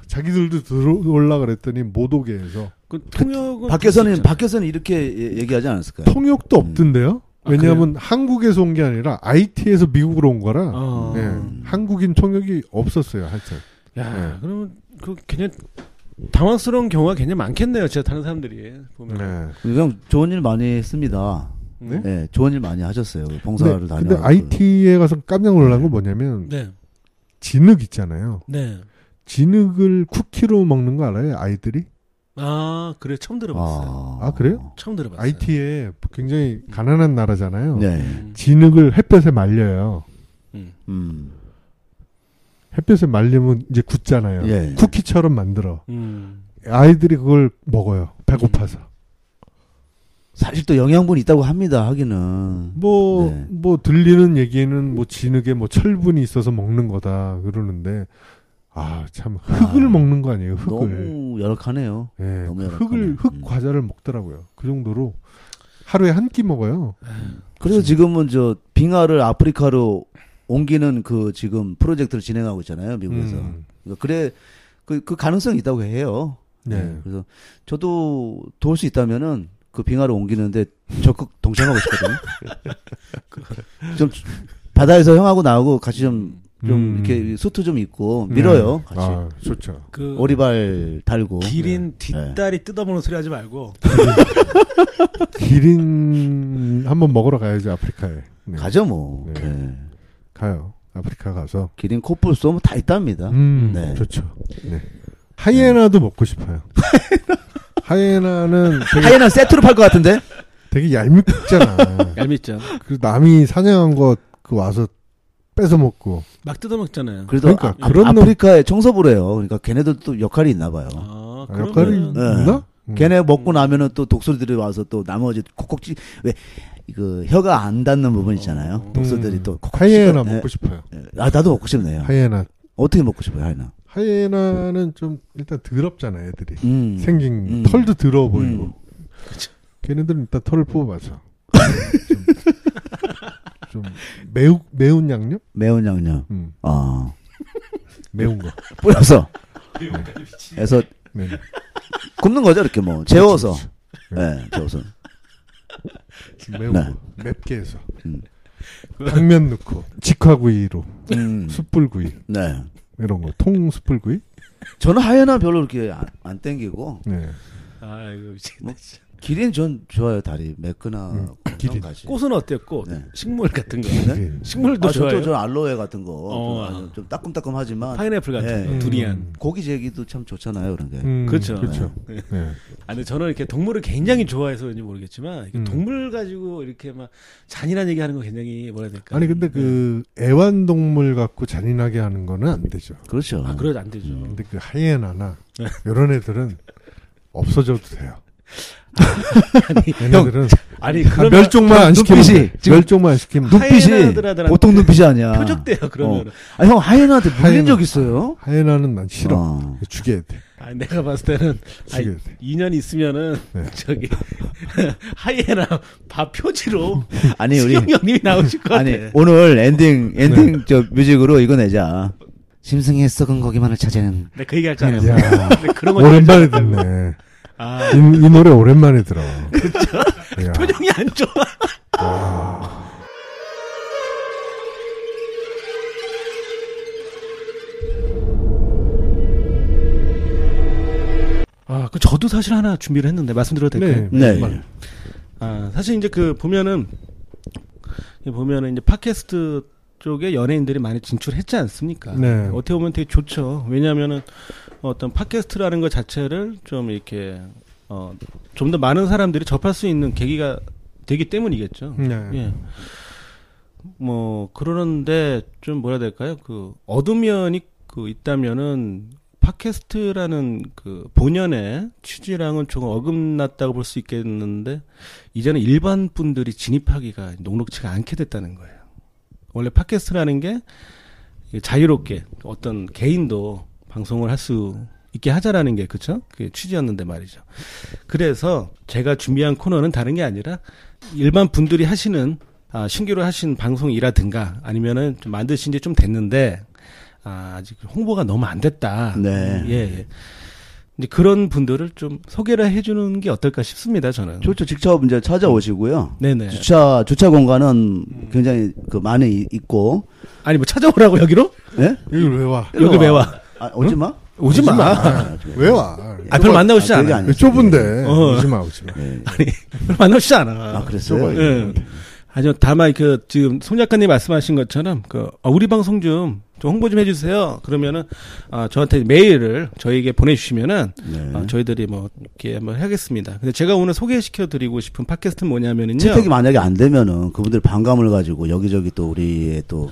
자기들도 들어올라 그랬더니 못 오게 해서. 그 통역은 밖에서는. 밖에서는 이렇게 예- 얘기하지 않았을까요? 통역도 음. 없던데요? 아, 왜냐하면 한국에서 온 게 아니라 IT에서 미국으로 온 거라 어. 예, 한국인 통역이 없었어요. 하여튼. 야, 네. 그러면 그 굉장히 당황스러운 경우가 굉장히 많겠네요. 제가 타는 사람들이 보면. 네. 형 좋은 일 많이 했습니다. 네. 네, 좋은 일 많이 하셨어요. 봉사를 근데, 다녀. 근데 IT에 가서 깜짝 놀란 건 뭐냐면 네. 진흙 있잖아요. 네. 진흙을 쿠키로 먹는 거 알아요? 아이들이? 아, 그래 처음 들어봤어요. 아, 그래요? 처음 들어봤어요. IT에 굉장히 가난한 나라잖아요. 네. 음. 진흙을 햇볕에 말려요. 음. 음. 햇볕에 말리면 이제 굳잖아요. 예. 쿠키처럼 만들어. 음. 아이들이 그걸 먹어요. 배고파서. 사실 또 영양분이 있다고 합니다. 하기는. 뭐, 네. 뭐, 들리는 얘기는 뭐, 진흙에 뭐, 철분이 있어서 먹는 거다, 그러는데, 아, 참, 흙을 아, 먹는 거 아니에요, 흙을. 너무 열악하네요. 예, 너무 열악하네. 흙을, 흙 음. 과자를 먹더라고요. 그 정도로, 하루에 한 끼 먹어요. 그래서 지금은 저 빙하를 아프리카로 옮기는 그 지금 프로젝트를 진행하고 있잖아요. 미국에서. 음, 그러니까 그래 그, 그 가능성이 있다고 해요. 네. 그래서 저도 도울 수 있다면은 그 빙하로 옮기는데 적극 동참하고 싶거든요. 좀 바다에서 형하고 나하고 같이 좀, 좀 음. 이렇게 수트 좀 입고 밀어요. 네. 같이. 아, 좋죠. 그 오리발 달고. 기린 네. 뒷다리 뜯어보는 소리 하지 말고 기린 한번 먹으러 가야죠, 아프리카에. 네. 가죠 뭐. 네. 네. 가요. 아프리카 가서. 기린 코뿔 쏘면 다 있답니다. 음, 네. 좋죠. 네. 하이에나도 먹고 싶어요. 하이에나는 하이에나 세트로 팔 것 같은데? 되게 얄밉잖아. 얄밉죠. 그 남이 사냥한 거그 와서 뺏어 먹고. 막 뜯어 먹잖아요. 그래도 그러니까 아, 그런 놈- 아프리카에 청소부를 해요. 그러니까 걔네들도 역할이 있나 봐요. 아, 아, 역할이 그러면 네. 있나? 음. 걔네 먹고 나면은 또 독소들이 와서 또 나머지 콕콕 찌, 왜, 그 혀가 안 닿는 부분 있잖아요. 어. 독소들이 음. 또 콕콕 하이에나 찌- 먹고 싶어요. 예. 아, 나도 먹고 싶네요. 하이에나. 어떻게 먹고 싶어요, 하이나? 하이에나는 좀 일단 더럽잖아, 애들이. 음. 생긴 음. 털도 더러워 보이고. 음. 걔네들은 일단 털을 뽑아서. 좀, 좀 매우 매운 양념? 매운 양념. 음, 아. 매운 거. 뿌려서. 해서 네. 굽는 거죠, 이렇게 뭐. 재워서. 예, 재워서. 매운 네. 거. 맵게 해서. 음. 당면 넣고 직화구이로 음. 숯불구이 네. 이런 거 통숯불구이. 저는 하이에나 별로 그렇게 안, 안 땡기고. 네. 아, 이거 미치겠다. 뭐, 기린 전 좋아요, 다리. 매끈하고. 음, 기린. 가지. 꽃은 어때요? 꽃. 네. 식물 같은 거. 네. 식물도 아, 좋아해요. 저도 저 알로에 같은 거. 어. 좀, 따끔따끔하지만. 파인애플 같은 예. 거. 음. 두리안. 고기 제기도 참 좋잖아요, 그런 게. 음, 그렇죠. 그렇죠. 네. 네. 아, 근데 저는 이렇게 동물을 굉장히 좋아해서 그런지 모르겠지만 이게 음. 동물 가지고 이렇게 막 잔인한 얘기하는 거 굉장히 뭐라 해야 될까? 아니 근데 그 애완동물 갖고 잔인하게 하는 거는 안 되죠. 그렇죠. 아, 그러지 안 되죠. 근데 그 하이에나나 네. 이런 애들은 없어져도 돼요. 아니, 얘네들은 아니 아, 그러면 멸종만 안 시키면 눈빛이 멸종만 안 시키면 돼. 눈빛이 보통 눈빛이 아니야. 표적돼요 그러면. 아, 형 하이에나한테 물린 하이에나. 적 있어요? 하이에나는 난 싫어. 어. 죽여야 돼. 아, 내가 봤을 때는 아니, 죽여야 돼. 2년 있으면은 네. 저기 하이에나 밥 표지로 아니 우리 형님이 나오실 것 같아. 아니 오늘 엔딩 엔딩 저 music으로 이거 내자. 짐승의 썩은 고기만을 찾아낸 내가 그 얘기 할줄 알았어. 야, 근데 그런 거 오랜만에. 듣네. 아, 이, 이 노래 오랜만에 들어. 그렇죠. 야, 표정이 안 좋아. 아, 그 저도 사실 하나 준비를 했는데 말씀드려도 될까요? 네. 네. 아, 사실 이제 그 보면은 이 보면은 이제 팟캐스트 쪽에 연예인들이 많이 진출했지 않습니까? 네. 어떻게 보면 되게 좋죠. 왜냐하면은 어떤 팟캐스트라는 것 자체를 좀 이렇게 어, 좀 더 많은 사람들이 접할 수 있는 계기가 되기 때문이겠죠. 네. 예. 뭐 그러는데 좀 뭐라 해야 될까요? 그 어두운 면이 그 있다면은 팟캐스트라는 그 본연의 취지랑은 조금 어긋났다고 볼 수 있겠는데 이제는 일반 분들이 진입하기가 녹록치가 않게 됐다는 거예요. 원래 팟캐스트라는 게 자유롭게 어떤 개인도 방송을 할 수 있게 하자라는 게 그쵸? 그게 취지였는데 말이죠. 그래서 제가 준비한 코너는 다른 게 아니라 일반 분들이 하시는 아, 신규로 하신 방송이라든가 아니면은 좀 만드신 지 좀 됐는데 아, 아직 홍보가 너무 안 됐다. 네. 예, 예. 이제 그런 분들을 좀 소개를 해주는 게 어떨까 싶습니다. 저는. 좋죠. 직접 이제 찾아오시고요. 네네. 주차 주차 공간은 굉장히 그 많이 이- 있고. 아니 뭐 찾아오라고 여기로? 예? 여기 왜 와? 여기 왜 와? 아, 오지 마. 오지 마. 아, 왜 와? 아, 별로 만나고 싶지 아, 않아. 아니에요. 좁은데 어. 오지 마, 오지 마. 예. 아니, 별로 만나고 싶지 않아. 아, 그랬어요? 예. 아니요, 다만 그 지금 송 작가님 말씀하신 것처럼 그 어, 우리 방송 좀, 좀 홍보 좀 해주세요. 그러면은 아, 저한테 메일을 저에게 보내주시면은 네. 아, 저희들이 뭐 이렇게 한번 하겠습니다. 근데 제가 오늘 소개시켜드리고 싶은 팟캐스트는 뭐냐면은요. 채택이 만약에 안 되면은 그분들 반감을 가지고 여기저기 또 우리의 또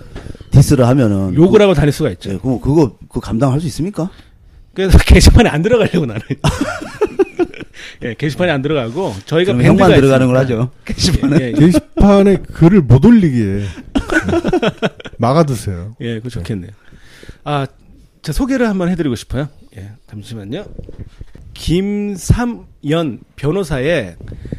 디스를 하면은 욕을 하고 다닐 수가 있죠. 예, 그거 그거 그 감당할 수 있습니까? 그래서 게시판에 안 들어가려고 나는. 예, 게시판에 안 들어가고 저희가 그럼 형만 들어가는 걸. 하죠. 게시판에. 예, 예, 게시판에 글을 못 올리게 막아두세요. 예, 그거 좋겠네요. 아, 제 소개를 한번 해드리고 싶어요. 예, 잠시만요. 김삼연 변호사의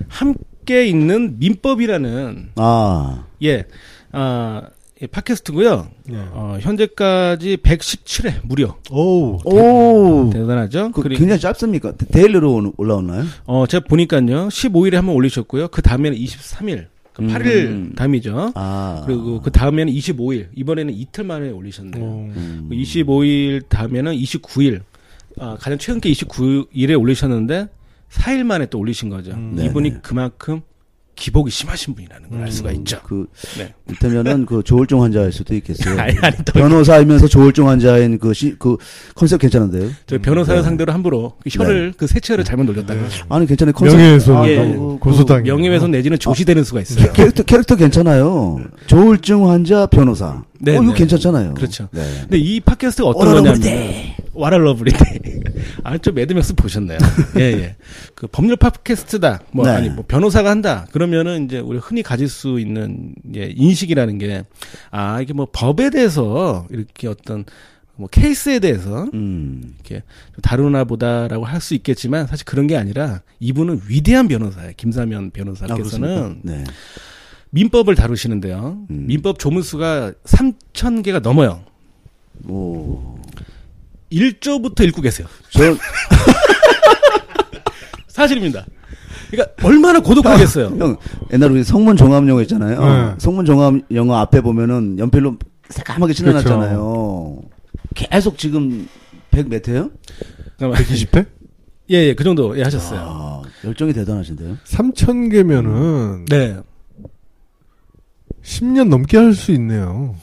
함께 있는 민법이라는 아, 예, 아, 예, 팟캐스트고요. 예. 어, 현재까지 117회 무려 오우. 오, 대단하죠. 그 그리고 굉장히 짧습니까? daily로 오- 올라오나요? 어, 제가 보니까요. 15일에 한번 올리셨고요. 그 다음에는 23일. 그 8일 음. 다음이죠. 아, 그리고 그 다음에는 25일. 이번에는 이틀 만에 올리셨네요. 어. 음. 그 25일 다음에는 29일. 아, 가장 최근 게 29일에 올리셨는데 4일 만에 또 올리신 거죠. 음. 이분이 네네. 그만큼 기복이 심하신 분이라는 걸 알 수가 있죠. 그 네. 이때면은 그 조울증 환자일 수도 있겠어요. 아니, 아니, 또 변호사이면서 조울증 환자인 그, 시, 그 컨셉 괜찮은데요? 저 변호사를 네. 상대로 함부로 그 혀를 그 세 치를 잘못 놀렸다가 아니 괜찮아요. 컨셉. 명예훼손 아, 예. 그- 고소당. 명예훼손 내지는 조시되는 수가 있어요. 캐릭터 캐릭터 괜찮아요. 조울증 환자 변호사. 네, 어, 이거 네. 괜찮잖아요. 그렇죠. 네. 근데 이 팟캐스트가 어떤 거냐면. what a lovely day. 아, 좀 매드맥스 보셨네요. 예, 예. 그 법률 팟캐스트다. 뭐 네. 아니 뭐 변호사가 한다. 그러면은 이제 우리 흔히 가질 수 있는 예, 인식이라는 게 아, 이게 뭐 법에 대해서 이렇게 어떤 뭐 케이스에 대해서 음. 이렇게 좀 다루나 보다라고 할 수 있겠지만 사실 그런 게 아니라 이분은 위대한 변호사예요. 김사면 아, 변호사께서는 그렇습니까? 네. 민법을 다루시는데요. 음. 민법 조문수가 3,000개가 넘어요. 오. 1조부터 읽고 계세요. 저 사실입니다. 그러니까 얼마나 고독하겠어요. 형 옛날에 우리 성문 종합 영어 있잖아요. 네. 성문 종합 영어 앞에 보면은 연필로 새까맣게 칠해놨잖아요. 계속 지금 100몇 회요? 120회? 예, 예, 그 정도 예, 하셨어요. 아, 열정이 대단하신데요. 3천 개면은 네. 10년 넘게 할 수 있네요.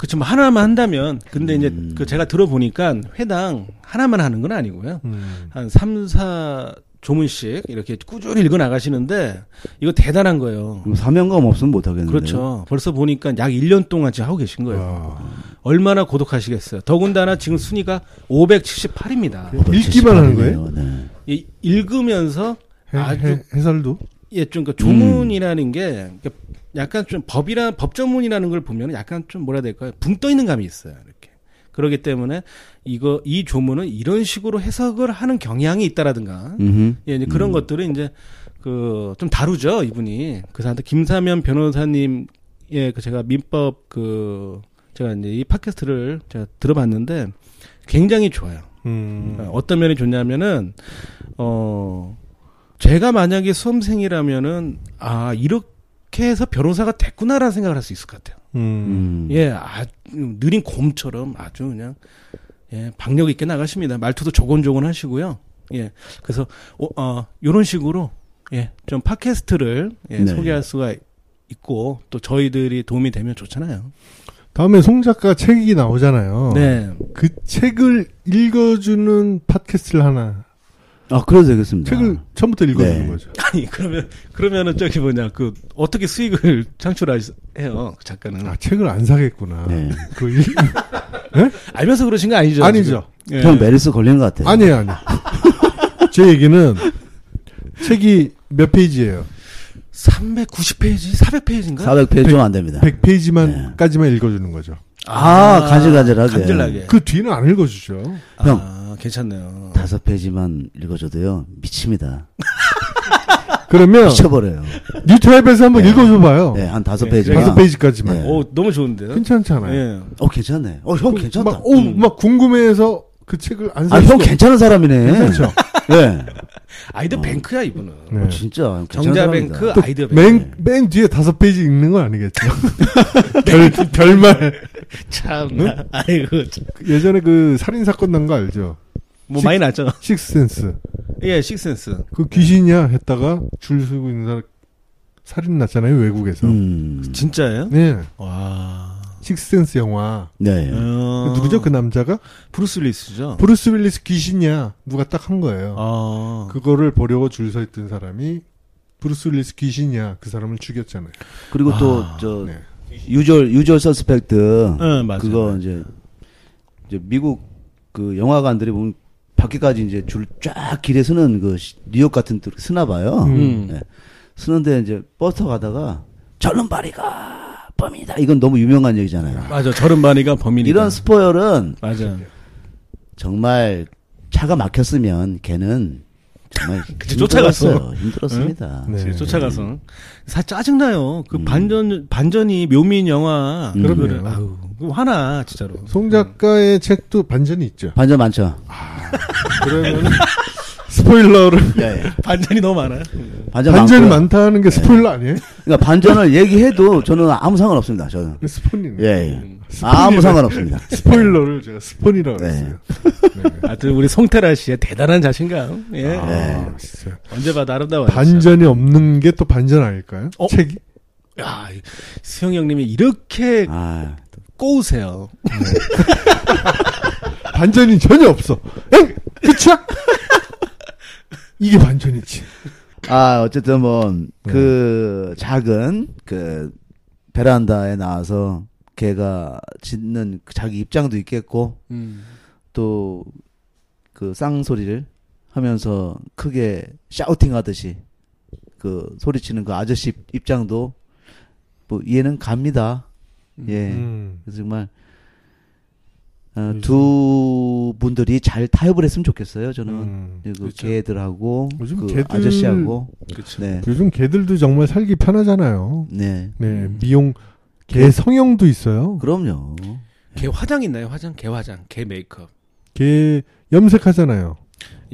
그쵸, 뭐 하나만 한다면, 근데 이제 음. 그 제가 들어보니까 회당 하나만 하는 건 아니고요. 음. 한 3, 4 조문씩 이렇게 꾸준히 읽어 나가시는데, 이거 대단한 거예요. 그럼 사명감 없으면 못 하겠는데. 그렇죠. 벌써 보니까 약 1년 동안 지금 하고 계신 거예요. 와. 얼마나 고독하시겠어요. 더군다나 지금 순위가 578입니다. 읽기만 하는 거예요? 네. 읽으면서 해, 아주 해, 해설도? 예, 좀그 조문이라는 게 약간 좀 법이라 법조문이라는 걸 보면 약간 좀 뭐라 해야 될까요? 붕 떠 있는 감이 있어요. 이렇게. 그렇기 때문에 이거 이 조문은 이런 식으로 해석을 하는 경향이 있다라든가 음흠. 예, 이제 그런 음. 것들을 이제 그 좀 다루죠 이분이 그 사람들 김사면 변호사님 예그 제가 민법 그 제가 이제 이 팟캐스트를 제가 들어봤는데 굉장히 좋아요. 음. 어, 어떤 면이 좋냐면은 어 제가 만약에 수험생이라면은 아 이렇게 해서 변호사가 됐구나라는 생각을 할 수 있을 것 같아요. 음. 음. 예, 아주 느린 곰처럼 아주 그냥 예 박력 있게 나가십니다. 말투도 조곤조곤 하시고요. 예, 그래서 어, 어 이런 식으로 예 좀 팟캐스트를 예, 네. 소개할 수가 있고 또 저희들이 도움이 되면 좋잖아요. 다음에 송 작가 책이 나오잖아요. 네. 그 책을 읽어주는 팟캐스트를 하나. 아, 그래도 되겠습니다. 책을 처음부터 읽어주는 네. 거죠. 아니 그러면 그러면은 저기 뭐냐 그 어떻게 수익을 창출해요 그 작가는 아, 책을 안 사겠구나. 네. 그 일- 알면서 그러신 거 아니죠? 아니죠. 지금? 예. 형 메르스 걸린 것 같아요. 아니에요, 아니에요. 제 얘기는 책이 몇 페이지예요? 390페이지, 400페이지인가? 400페이지 좀 안 됩니다. 100페이지만 네. 까지만 읽어주는 거죠. 아, 간질간질하게. 간질나게. 그 뒤는 안 읽어주죠. 아, 괜찮네요. 다섯 페이지만 읽어줘도요 미칩니다. 그러면 미쳐버려요. 뉴타입에서 한번 네. 읽어줘봐요. 네, 한 다섯 네, 페이지만. 다섯 페이지까지만. 네. 오, 너무 좋은데요? 괜찮잖아요. 예. 어 괜찮네. 어 형 괜찮다. 막, 오, 음. 막 궁금해서 그 책을 안아살형 괜찮은 사람이네. 괜찮죠. 네. 아이디어 뱅크야, 이분은. 네. 어, 진짜 정자뱅크, 아이디어 뱅크. 맨, 맨 뒤에 다섯 페이지 읽는 건 아니겠죠. 별, 별말. 참. 아이고. 참. 예전에 그 살인사건 난 거 알죠? 뭐 많이 났죠? 식스센스. 예, 식스센스. 그 귀신이야 했다가 줄 서고 있는 사람 살인 났잖아요, 외국에서. 음. 진짜예요? 네. 와. 식스센스 영화. 네. 어... 그 누구죠? 그 남자가? 브루스 윌리스죠? 브루스 윌리스 귀신이야. 누가 딱 한 거예요. 아. 그거를 보려고 줄 서 있던 사람이 브루스 윌리스 귀신이야. 그 사람을 죽였잖아요. 그리고 아, 또저 네. 유주얼 유주얼 서스펙트 네, 맞아요. 그거 이제 이제 미국 그 영화관들이 보면 밖에까지 이제 줄 쫙 길에 서는 그 시- 뉴욕 같은 데 쓰나 봐요. 음. 네. 쓰는데 이제 버스 가다가 절름 발이가 범이다. 이건 너무 유명한 얘기잖아요. 맞아. 저른바니가 범인이다. 이런 스포일은 맞아. 정말 차가 막혔으면 걔는 정말 그치, 쫓아갔어. 힘들었습니다. 네. 네. 쫓아가서 사 짜증나요. 그 음. 반전 반전이 묘미인 영화. 음. 그럼요. 아우 화나 진짜로. 송 작가의 책도 반전이 있죠. 반전 많죠. 그러면 스포일러를 네. 반전이 너무 많아요. 반전 반전이 많고요. 많다는 게 스포일러 아니에요? 그러니까 반전을 얘기해도 저는 아무 상관 없습니다. 저는. 스폰이네. 예, 예. 아무 상관 없습니다. 스포일러를 제가 스폰이라고 네. 했어요. 하여튼 우리 송태라 씨의 대단한 자신감. 예. 아, 네. 진짜. 언제 봐도 아름다워요. 반전이 없는 게 또 반전 아닐까요? 어? 책이? 야, 수영 형님이 이렇게 아, 꼬우세요. 반전이 전혀 없어. 엥! 끝이야? 이게 반전이지. 아 어쨌든 뭐 네. 그 작은 그 베란다에 나와서 걔가 짓는 그 자기 입장도 있겠고 음. 또 그 쌍소리를 하면서 크게 샤우팅 하듯이 그 소리치는 그 아저씨 입장도 뭐 이해는 갑니다. 예. 음. 그래서 정말 어, 두 분들이 잘 타협을 했으면 좋겠어요. 저는 음. 그 그렇죠. 개들하고 요즘 그 개들- 아저씨하고 그렇죠. 네, 요즘 개들도 정말 살기 편하잖아요. 네, 네, 미용, 개 성형도 있어요. 그럼요. 개 화장 있나요? 화장? 개 화장, 개 메이크업. 개 염색하잖아요.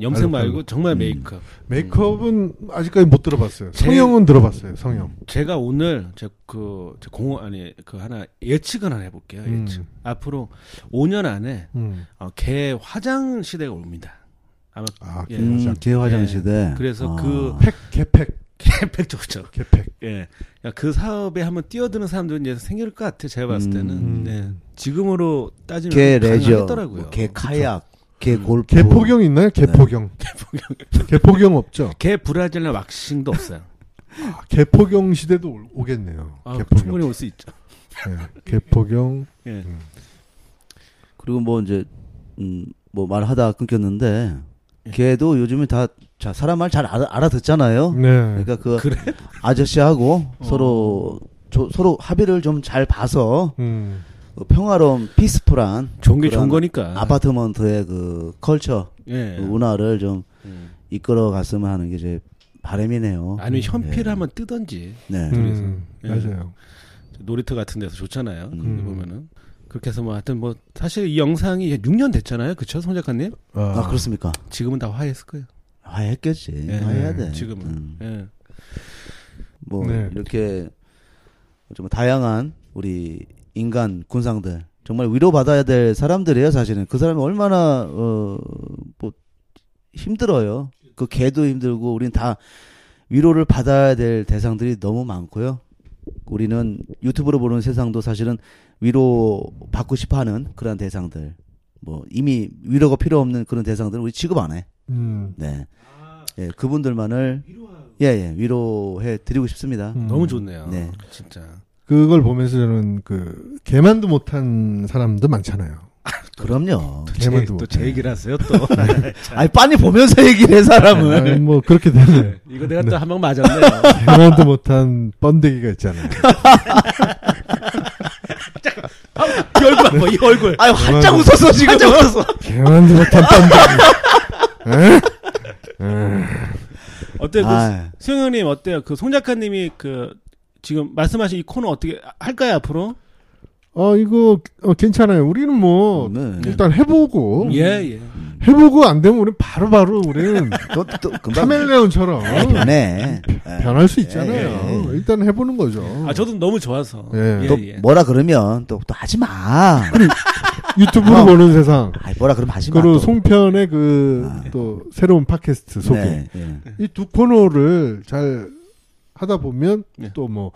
염색 말고. 정말 음. 메이크업. 메이크업은 아직까지 못 들어봤어요. 제- 성형은 들어봤어요. 성형. 제가 오늘 제그 공원 아니 그 하나 예측을 하나 해볼게요. 예측. 음. 앞으로 5년 안에 음. 어, 개 화장 시대가 옵니다. 아마 아, 예. 음, 개 화장 예. 시대. 그래서 아. 그- 팩, 개팩, 개팩 좋죠. 개팩. 예. 그러니까 그 사업에 한번 뛰어드는 사람들은 이제 생길 것 같아. 제가 봤을 때는. 음. 네. 지금으로 따지면 개 레저, 가능하겠더라고요. 뭐개 카약, 음. 개 골프. 개포경 있나요? 개포경. 개포경. 개포경 없죠? 개 브라질라 왁싱도 없어요. 아, 개포경 시대도 올- 오겠네요. 아, 개포경. 충분히 올 수 있죠. 네, 개포경. 예. 음. 그리고 뭐 이제 음, 뭐 말하다 끊겼는데 예. 걔도 요즘에 다 자, 사람 말잘 알아, 알아 듣잖아요. 네. 그러니까 그 그래? 아저씨하고 어. 서로 조- 서로 합의를 좀 잘 봐서 음. 그 평화로운 피스풀한 좋은 게 그런 좋은 거니까. 아파트먼트의 그 컬처 예. 그 문화를 좀 음. 이끌어 갔으면 하는 게 제 바람이네요. 아니면 현피를 예. 한번 뜨던지. 네. 음, 예. 맞아요. 놀이터 같은 데서 좋잖아요. 음. 보면은. 그렇게 해서 뭐 하여튼 뭐 사실 이 영상이 6년 됐잖아요. 그쵸? 송 작가님? 아, 그렇습니까? 지금은 다 화했을 거예요. 화했겠지. 예. 화해야 돼. 지금은. 음. 예. 뭐 네. 이렇게 좀 다양한 우리 인간 군상들 정말 위로받아야 될 사람들이에요 사실은 그 사람이 얼마나 어 뭐 힘들어요 그 개도 힘들고 우린 다 위로를 받아야 될 대상들이 너무 많고요 우리는 유튜브로 보는 세상도 사실은 위로 받고 싶어 하는 그런 대상들. 뭐 이미 위로가 필요 없는 그런 대상들은 우리 취급 안 해. 음. 네. 예, 그분들만을 예, 예, 위로해 드리고 싶습니다. 음. 너무 좋네요. 네. 진짜. 그걸 보면서 저는 그 개만도 못한 사람도 많잖아요. 그럼요. 개만도 또제. 얘기를 하세요 또. 아니, 빤히 보면서 얘기를 해, 사람을. 아니, 뭐 그렇게 되면 이거 내가 또한 방 맞았네요. 개만도 못한 번데기가 있잖아요. 이 얼굴 한번 이 얼굴. 아유, 활짝 웃었어, 지금. 활짝 웃었어. 개만도 못한 번데기. 에? 에. 어때요? 그 아, 수영 형님 어때요? 그 송 작가님이 그 지금 말씀하신 이 코너 어떻게 할까요 앞으로? 어 이거 어, 괜찮아요. 우리는 뭐 네. 일단 해보고 예 예. 해보고 안 되면 우리 바로바로 우리는 또, 또, 금방. 카멜레온처럼 변해. 예. 변할 수 있잖아요. 예, 예. 일단 해보는 거죠. 아 저도 너무 좋아서. 예. 예, 또 예. 뭐라 그러면 또, 또 하지 마. 유튜브로 어. 보는 세상. 아이, 뭐라 그러면 하지 마. 그리고 또. 송편의 그 아. 또 새로운 팟캐스트 소개. 네, 예. 이두 코너를 잘 하다 보면 네. 또뭐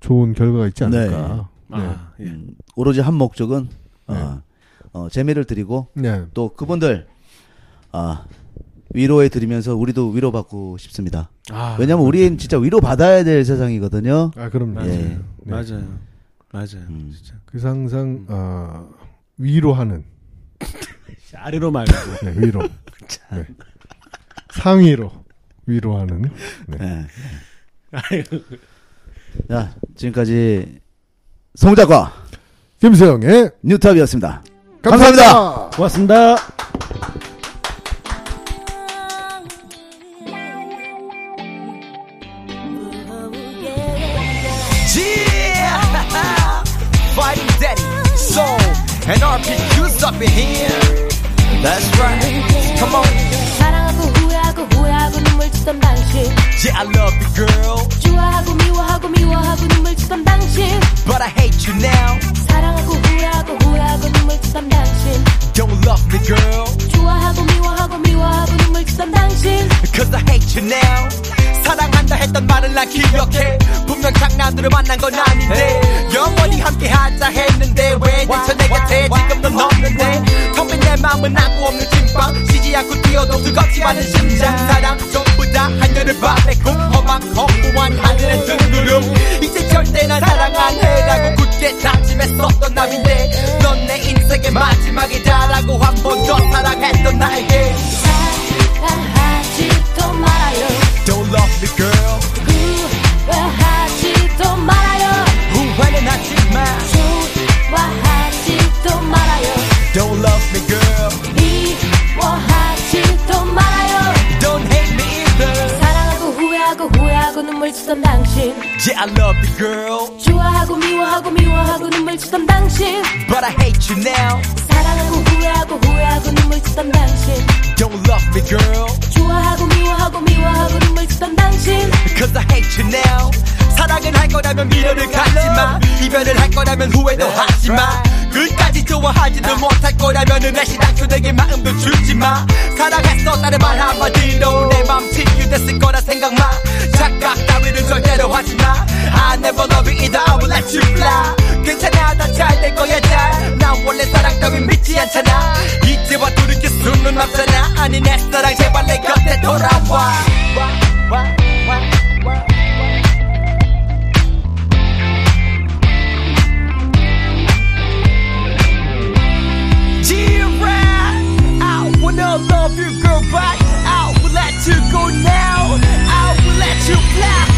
좋은 결과가 있지 않을까. 아, 예. 음, 오로지 한 목적은 어, 네. 어, 재미를 드리고 네. 또 그분들 아, 위로해 드리면서 우리도 위로받고 싶습니다. 아, 왜냐면 우리는 진짜 위로 받아야 될 세상이거든요. 아 그럼요. 맞아요. 예. 네. 맞아요. 맞아요. 음. 진짜. 그래서 항상 어, 위로하는 아래로 말고. 네, 위로. 네. 상위로 위로하는. 네. 예. 아유, 자, 지금까지 송작과 김수영의 뉴탑이었습니다. 감사합니다. 감사합니다. 고맙습니다. Yeah! Fighting Daddy, Soul, and RPQ's up in here. That's right. Come on. 기억해. 분명 장난으로 만난 건 아닌데. 영원히 함께 하자 했는데. 왜 미쳐 내 곁에 지금 넌 없는데. 텅빈 내 마음은 아무 없는 찐빵. 쉬지 않고 뛰어도 뜨겁지 않은 심장. 사랑 전부 다 하늘을 바래고. 험한 허무한 하늘의 둥구름. 이제 절대 난 사랑 안 해라고 굳게 다짐했었던 남인데. 넌 내 인생의 마지막이다 You now. 사랑하고 후회하고 후회하고 눈물 짓던 당신 Don't love me, girl. 좋아하고 미워하고 미워하고 눈물 짓던 당신 Cause I hate you now. 사랑을 할 거라면 미련을 갖지 마. 이별을 할 거라면 후회도 하지 마. 끝까지 좋아하지도 못할 거라면 내 시당초 내게 마음도 주지 마. 사랑했었다는 말 한마디로 내 맘 치유됐을 거라 생각 마. 착각 따위는 절대로 하지 마. I never love you either. I will let you fly. 괜찮아 다 잘 될 거야 잘난 원래 사랑 따윈 믿지 않잖아 이제와 돌이킬 수는 없잖아 아니 내 사랑 제발 내 곁에 돌아와 Love you, girl, but I will let you go now. I will let you fly.